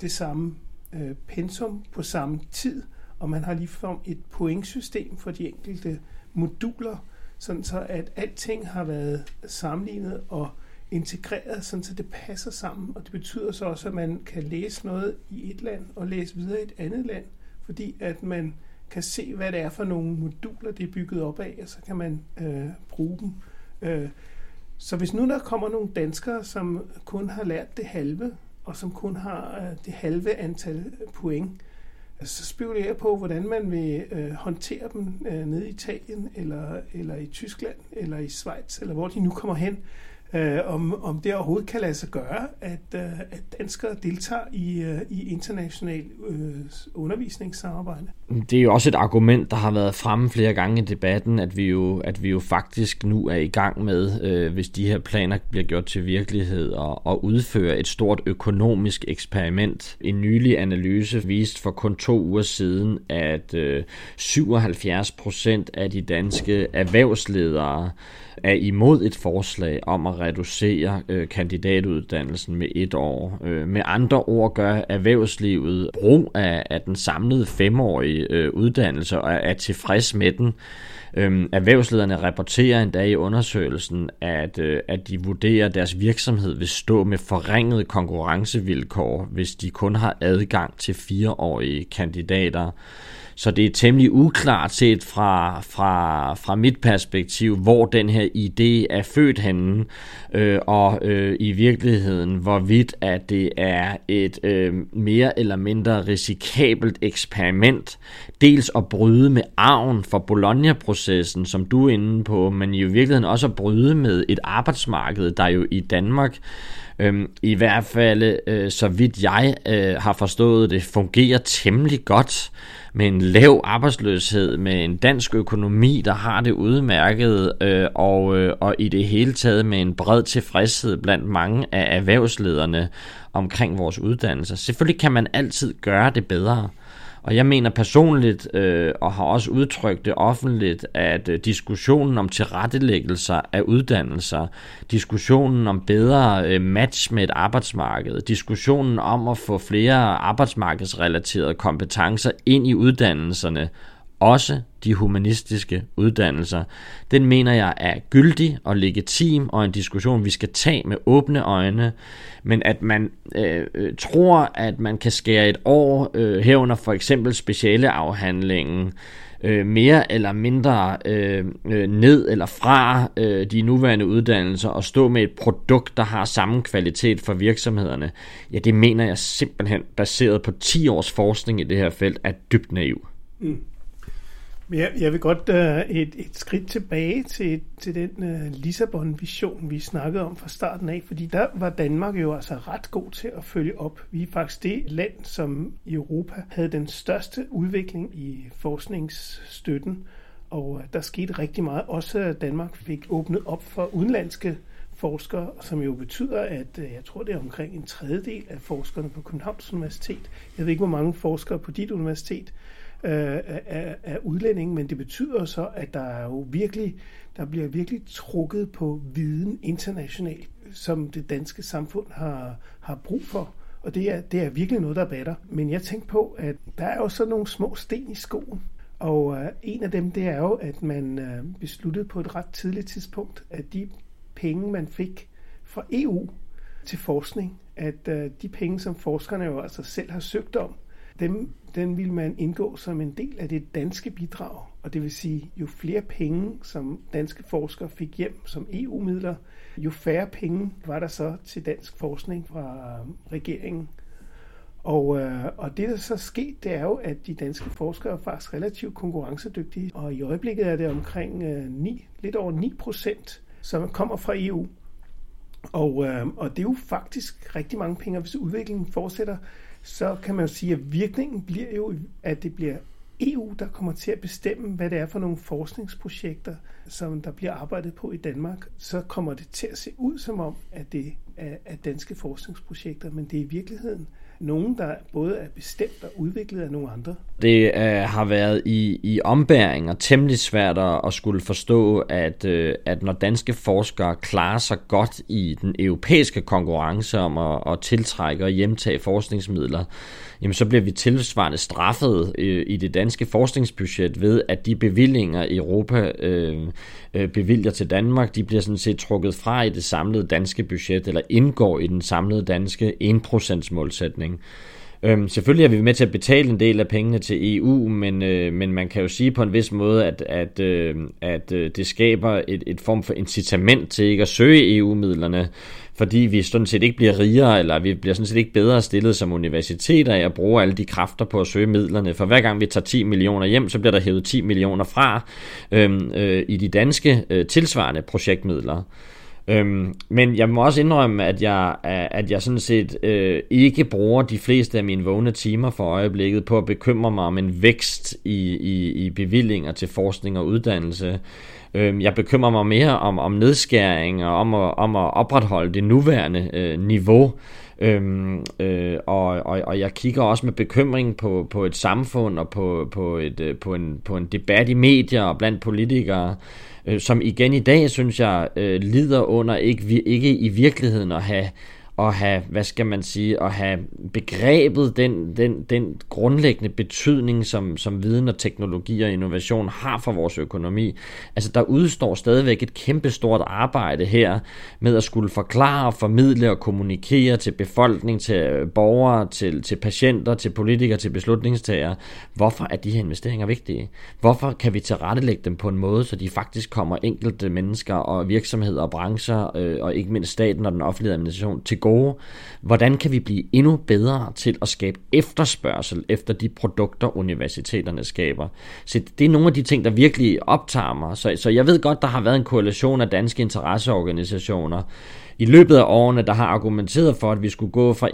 det samme øh, pensum på samme tid, og man har ligefrem et pointsystem for de enkelte moduler, sådan så at alting har været sammenlignet og integreret, sådan så det passer sammen. Og det betyder så også, at man kan læse noget i et land og læse videre i et andet land, fordi at man kan se, hvad det er for nogle moduler, det er bygget op af, og så kan man øh, bruge dem. Øh, så hvis nu der kommer nogle danskere, som kun har lært det halve, og som kun har øh, det halve antal point, altså, så spekulerer jeg på, hvordan man vil øh, håndtere dem øh, nede i Italien, eller, eller i Tyskland, eller i Schweiz, eller hvor de nu kommer hen øh, om, om det overhovedet kan lade sig gøre, at, øh, at danskere deltager i, øh, i international øh, undervisningssamarbejde. Det er jo også et argument, der har været fremme flere gange i debatten, at vi jo, at vi jo faktisk nu er i gang med, øh, hvis de her planer bliver gjort til virkelighed, og, og udføre et stort økonomisk eksperiment. En nylig analyse viste for kun to uger siden, at øh, 77 procent af de danske erhvervsledere er imod et forslag om at reducere øh, kandidatuddannelsen med et år. Øh, med andre ord gør erhvervslivet brug af, af den samlede femårige øh, uddannelse og er, er tilfreds med den. Øhm, erhvervslederne rapporterer endda i undersøgelsen, at, øh, at de vurderer, at deres virksomhed vil stå med forringede konkurrencevilkår, hvis de kun har adgang til fireårige kandidater. Så det er temmelig uklart set fra, fra, fra mit perspektiv, hvor den her idé er født henne, øh, og øh, i virkeligheden, hvorvidt at det er et øh, mere eller mindre risikabelt eksperiment, dels at bryde med arven for Bologna-processen, som du er inde på, men i virkeligheden også at bryde med et arbejdsmarked, der jo i Danmark Øhm, I hvert fald, øh, så vidt jeg øh, har forstået det, fungerer temmelig godt med en lav arbejdsløshed, med en dansk økonomi, der har det udmærket, øh, og, øh, og i det hele taget med en bred tilfredshed blandt mange af erhvervslederne omkring vores uddannelser. Selvfølgelig kan man altid gøre det bedre, og jeg mener personligt, øh, og har også udtrykt det offentligt, at øh, diskussionen om tilrettelæggelser af uddannelser, diskussionen om bedre øh, match med et arbejdsmarked, diskussionen om at få flere arbejdsmarkedsrelaterede kompetencer ind i uddannelserne, også de humanistiske uddannelser. Den mener jeg er gyldig og legitim og en diskussion, vi skal tage med åbne øjne, men at man øh, øh tror, at man kan skære et år øh, herunder for eksempel specialeafhandlingen øh, mere eller mindre øh, øh, ned eller fra øh, de nuværende uddannelser og stå med et produkt, der har samme kvalitet for virksomhederne, ja, det mener jeg simpelthen, baseret på 10 års forskning i det her felt, er dybt naiv. Mm. Jeg, jeg vil godt uh, et, et skridt tilbage til, til den uh, Lissabon-vision, vi snakkede om fra starten af, fordi der var Danmark jo altså ret god til at følge op. Vi er faktisk det land, som i Europa havde den største udvikling i forskningsstøtten, og uh, der skete rigtig meget. Også at Danmark fik åbnet op for udenlandske forskere, som jo betyder, at jeg tror, det er omkring en tredjedel af forskerne på Københavns Universitet. Jeg ved ikke, hvor mange forskere på dit universitet, øh, af, af udlændinge, men det betyder så, at der er jo virkelig, der bliver virkelig trukket på viden internationalt, som det danske samfund har, har brug for. Og det er, det er virkelig noget, der batter. Men jeg tænkte på, at der er jo så nogle små sten i skoen. Og øh, en af dem, det er jo, at man øh, besluttede på et ret tidligt tidspunkt, at de penge, man fik fra EU til forskning, at øh, de penge, som forskerne jo altså selv har søgt om, dem, den vil man indgå som en del af det danske bidrag. Og det vil sige, jo flere penge, som danske forskere fik hjem som EU-midler, jo færre penge var der så til dansk forskning fra øh, regeringen. Og, øh, og det, der så sket, det er jo, at de danske forskere er faktisk relativt konkurrencedygtige, og i øjeblikket er det omkring øh, 9, lidt over 9 procent, som kommer fra EU. Og, øh, og det er jo faktisk rigtig mange penge, hvis udviklingen fortsætter så kan man jo sige, at virkningen bliver jo, at det bliver EU, der kommer til at bestemme, hvad det er for nogle forskningsprojekter, som der bliver arbejdet på i Danmark. Så kommer det til at se ud som om, at det er danske forskningsprojekter, men det er i virkeligheden nogen, der både er bestemt og udviklet af nogle andre. Det øh, har været i, i ombæring og temmelig svært at skulle forstå, at, øh, at når danske forskere klarer sig godt i den europæiske konkurrence om at, at tiltrække og hjemtage forskningsmidler, jamen så bliver vi tilsvarende straffet øh, i det danske forskningsbudget ved, at de bevillinger Europa øh, øh, bevilger til Danmark, de bliver sådan set trukket fra i det samlede danske budget, eller indgår i den samlede danske 1% målsætning. Øhm, selvfølgelig er vi med til at betale en del af pengene til EU, men, øh, men man kan jo sige på en vis måde, at, at, øh, at øh, det skaber et, et form for incitament til ikke at søge EU-midlerne, fordi vi sådan set ikke bliver rigere, eller vi bliver sådan set ikke bedre stillet som universiteter af at bruge alle de kræfter på at søge midlerne. For hver gang vi tager 10 millioner hjem, så bliver der hævet 10 millioner fra øh, øh, i de danske øh, tilsvarende projektmidler. Øhm, men jeg må også indrømme, at jeg, at jeg sådan set øh, ikke bruger de fleste af mine vågne timer for øjeblikket på at bekymre mig om en vækst i, i, i bevillinger til forskning og uddannelse. Øhm, jeg bekymrer mig mere om, om nedskæring og om at, om at opretholde det nuværende øh, niveau. Øhm, øh, og, og, og jeg kigger også med bekymring på, på et samfund og på, på, et, øh, på, en, på en debat i medier og blandt politikere, øh, som igen i dag, synes jeg, øh, lider under ikke, ikke i virkeligheden at have at have, hvad skal man sige, at have begrebet den, den, den grundlæggende betydning, som, som viden og teknologi og innovation har for vores økonomi. Altså der udstår stadigvæk et kæmpestort arbejde her med at skulle forklare, formidle og kommunikere til befolkning, til borgere, til, til patienter, til politikere, til beslutningstagere. Hvorfor er de her investeringer vigtige? Hvorfor kan vi tilrettelægge dem på en måde, så de faktisk kommer enkelte mennesker og virksomheder og brancher, øh, og ikke mindst staten og den offentlige administration til gode. Hvordan kan vi blive endnu bedre til at skabe efterspørgsel efter de produkter, universiteterne skaber? Så det er nogle af de ting, der virkelig optager mig. Så, så jeg ved godt, der har været en koalition af danske interesseorganisationer, i løbet af årene, der har argumenteret for, at vi skulle gå fra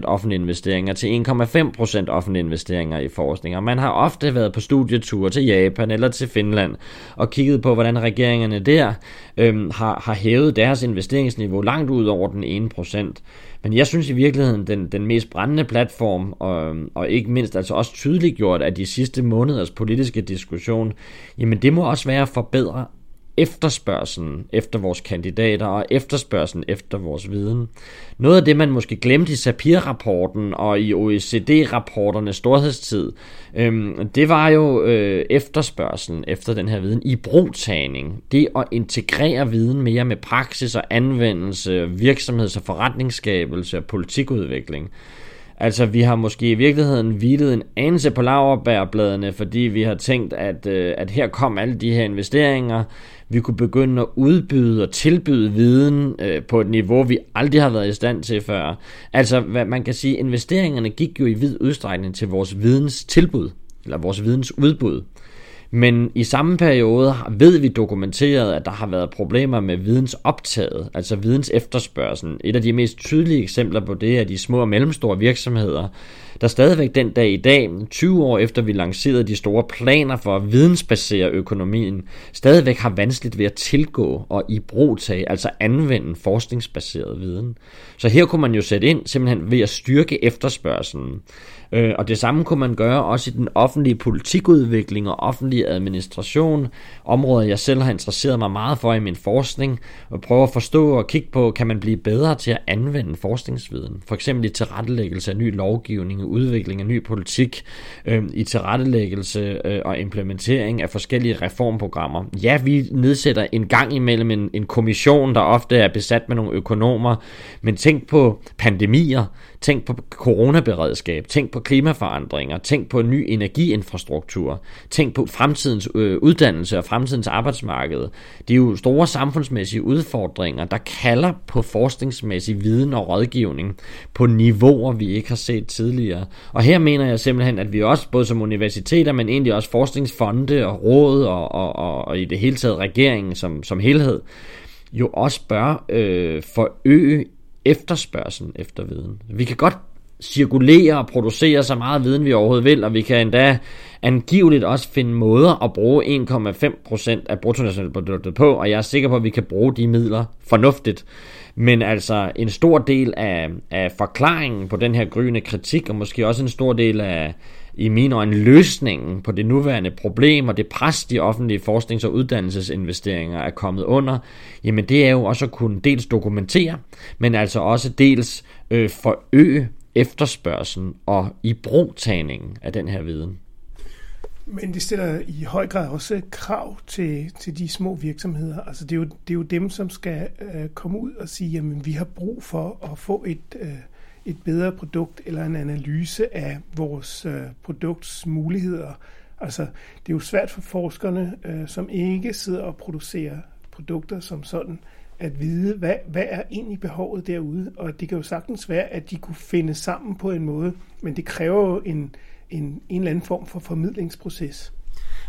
1% offentlige investeringer til 1,5% offentlige investeringer i forskning. Og man har ofte været på studietur til Japan eller til Finland og kigget på, hvordan regeringerne der øhm, har, har hævet deres investeringsniveau langt ud over den 1%. Men jeg synes i virkeligheden, den, den mest brændende platform, og, og ikke mindst altså også tydeligt gjort af de sidste måneders politiske diskussion, jamen det må også være at forbedre efterspørgselen efter vores kandidater og efterspørgselen efter vores viden. Noget af det, man måske glemte i Sapir-rapporten og i OECD-rapporternes storhedstid, øhm, det var jo øh, efterspørgselen efter den her viden i brugtagning. Det at integrere viden mere med praksis og anvendelse, virksomheds- og forretningsskabelse og politikudvikling. Altså, vi har måske i virkeligheden hvilet en anelse på laverbærbladene, fordi vi har tænkt, at, øh, at her kom alle de her investeringer. Vi kunne begynde at udbyde og tilbyde viden øh, på et niveau, vi aldrig har været i stand til før. Altså, hvad man kan sige, investeringerne gik jo i vid udstrækning til vores videns tilbud, eller vores videns udbud. Men i samme periode ved vi dokumenteret, at der har været problemer med vidensoptaget, altså videns efterspørgsel. Et af de mest tydelige eksempler på det er de små og mellemstore virksomheder, der stadigvæk den dag i dag, 20 år efter vi lancerede de store planer for at vidensbasere økonomien, stadigvæk har vanskeligt ved at tilgå og i brugtage, altså anvende forskningsbaseret viden. Så her kunne man jo sætte ind simpelthen ved at styrke efterspørgselen. Øh, og det samme kunne man gøre også i den offentlige politikudvikling og offentlige administration, områder jeg selv har interesseret mig meget for i min forskning, og prøve at forstå og kigge på, kan man blive bedre til at anvende forskningsviden, for eksempel i tilrettelæggelse af ny lovgivning, udvikling af ny politik, øh, i tilrettelæggelse øh, og implementering af forskellige reformprogrammer. Ja, vi nedsætter en gang imellem en, en kommission, der ofte er besat med nogle økonomer, men tænk på pandemier, tænk på coronaberedskab, tænk på klimaforandringer, tænk på ny energiinfrastruktur, tænk på fremtidens øh, uddannelse og fremtidens arbejdsmarked. Det er jo store samfundsmæssige udfordringer, der kalder på forskningsmæssig viden og rådgivning på niveauer, vi ikke har set tidligere. Og her mener jeg simpelthen, at vi også, både som universiteter, men egentlig også forskningsfonde og råd og, og, og, og i det hele taget regeringen som, som helhed, jo også bør øh, forøge efterspørgselen efter viden. Vi kan godt cirkulere og producere så meget viden, vi overhovedet vil, og vi kan endda angiveligt også finde måder at bruge 1,5% af bruttonationalproduktet på, og jeg er sikker på, at vi kan bruge de midler fornuftigt. Men altså en stor del af, af forklaringen på den her gryende kritik, og måske også en stor del af, i mine øjne løsningen på det nuværende problem og det pres, de offentlige forsknings- og uddannelsesinvesteringer er kommet under, jamen det er jo også at kunne dels dokumentere, men altså også dels øh, forøge efterspørgselen og i brugtagningen af den her viden. Men det stiller i høj grad også krav til, til de små virksomheder. Altså det er jo, det er jo dem, som skal øh, komme ud og sige, jamen vi har brug for at få et, øh, et bedre produkt eller en analyse af vores øh, produkts muligheder. Altså det er jo svært for forskerne, øh, som ikke sidder og producerer produkter som sådan, at vide, hvad, hvad er egentlig behovet derude. Og det kan jo sagtens være, at de kunne finde sammen på en måde, men det kræver jo en, en, en eller anden form for formidlingsproces.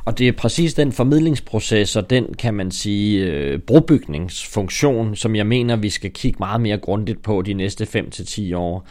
Og det er præcis den formidlingsproces og den, kan man sige, øh, brobygningsfunktion, som jeg mener, vi skal kigge meget mere grundigt på de næste 5-10 år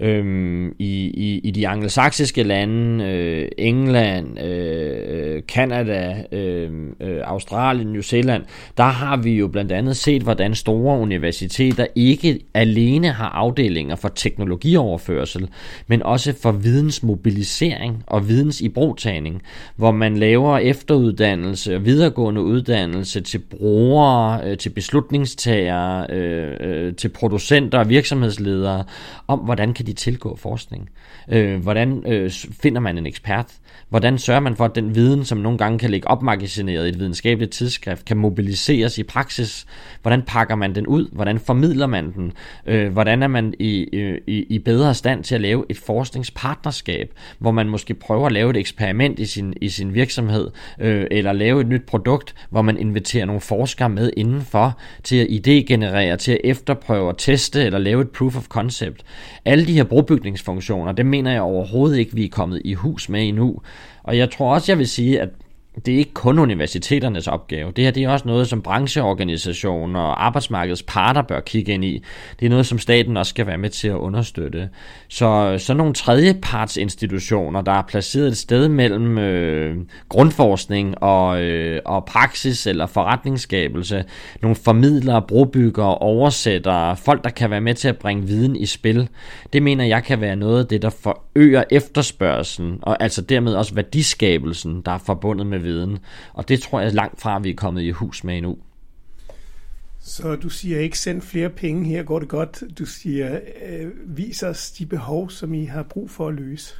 øhm, i, i, i de angelsaksiske lande, øh, England, øh, øh Canada, øh, øh, Australien, New Zealand, der har vi jo blandt andet set, hvordan store universiteter ikke alene har afdelinger for teknologioverførsel, men også for vidensmobilisering og videns ibrugtagning, hvor man laver efteruddannelse og videregående uddannelse til brugere, øh, til beslutningstagere, øh, øh, til producenter og virksomhedsledere, om hvordan kan de tilgå forskning? Øh, hvordan øh, finder man en ekspert? Hvordan sørger man for, at den viden, som nogle gange kan ligge opmagasineret i et videnskabeligt tidsskrift, kan mobiliseres i praksis? Hvordan pakker man den ud? Hvordan formidler man den? Øh, hvordan er man i, i, i bedre stand til at lave et forskningspartnerskab, hvor man måske prøver at lave et eksperiment i sin, i sin virksomhed, øh, eller lave et nyt produkt, hvor man inviterer nogle forskere med indenfor til at idégenerere, til at efterprøve og teste, eller lave et proof of concept. Alle de her brobygningsfunktioner, det mener jeg overhovedet ikke, vi er kommet i hus med endnu. Og jeg tror også, jeg vil sige, at det er ikke kun universiteternes opgave. Det her det er også noget, som brancheorganisationer og arbejdsmarkedets parter bør kigge ind i. Det er noget, som staten også skal være med til at understøtte. Så så nogle tredjepartsinstitutioner, der er placeret et sted mellem øh, grundforskning og, øh, og praksis eller forretningsskabelse, nogle formidlere, brobyggere, oversættere, folk, der kan være med til at bringe viden i spil, det mener jeg kan være noget af det, der forøger efterspørgselen, og altså dermed også værdiskabelsen, der er forbundet med viden. Og det tror jeg langt fra, vi er kommet i hus med endnu. Så du siger ikke, send flere penge, her går det godt. Du siger, øh, vis os de behov, som I har brug for at løse.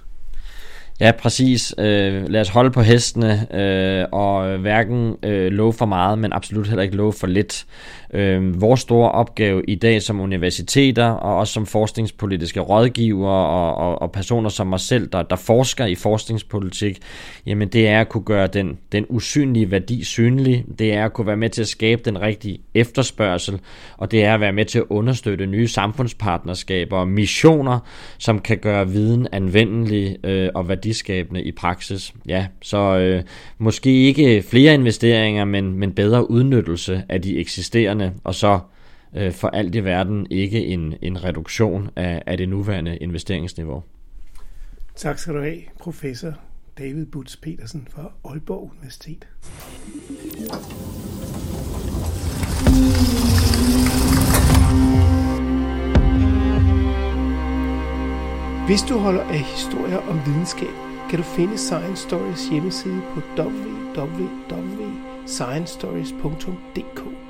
Ja, præcis. Øh, lad os holde på hestene, øh, og hverken øh, love for meget, men absolut heller ikke love for lidt. Øh, vores store opgave i dag som universiteter, og også som forskningspolitiske rådgiver, og, og, og personer som mig selv, der, der forsker i forskningspolitik, jamen det er at kunne gøre den, den usynlige værdi synlig, det er at kunne være med til at skabe den rigtige efterspørgsel, og det er at være med til at understøtte nye samfundspartnerskaber og missioner, som kan gøre viden anvendelig øh, og værdiskabende i praksis. Ja, så øh, måske ikke flere investeringer, men, men bedre udnyttelse af de eksisterende, og så øh, for alt i verden ikke en, en reduktion af, af det nuværende investeringsniveau. Tak skal du have, professor David Butz Petersen fra Aalborg Universitet. Hvis du holder af historier om videnskab, kan du finde Science Stories hjemmeside på www.sciencestories.dk.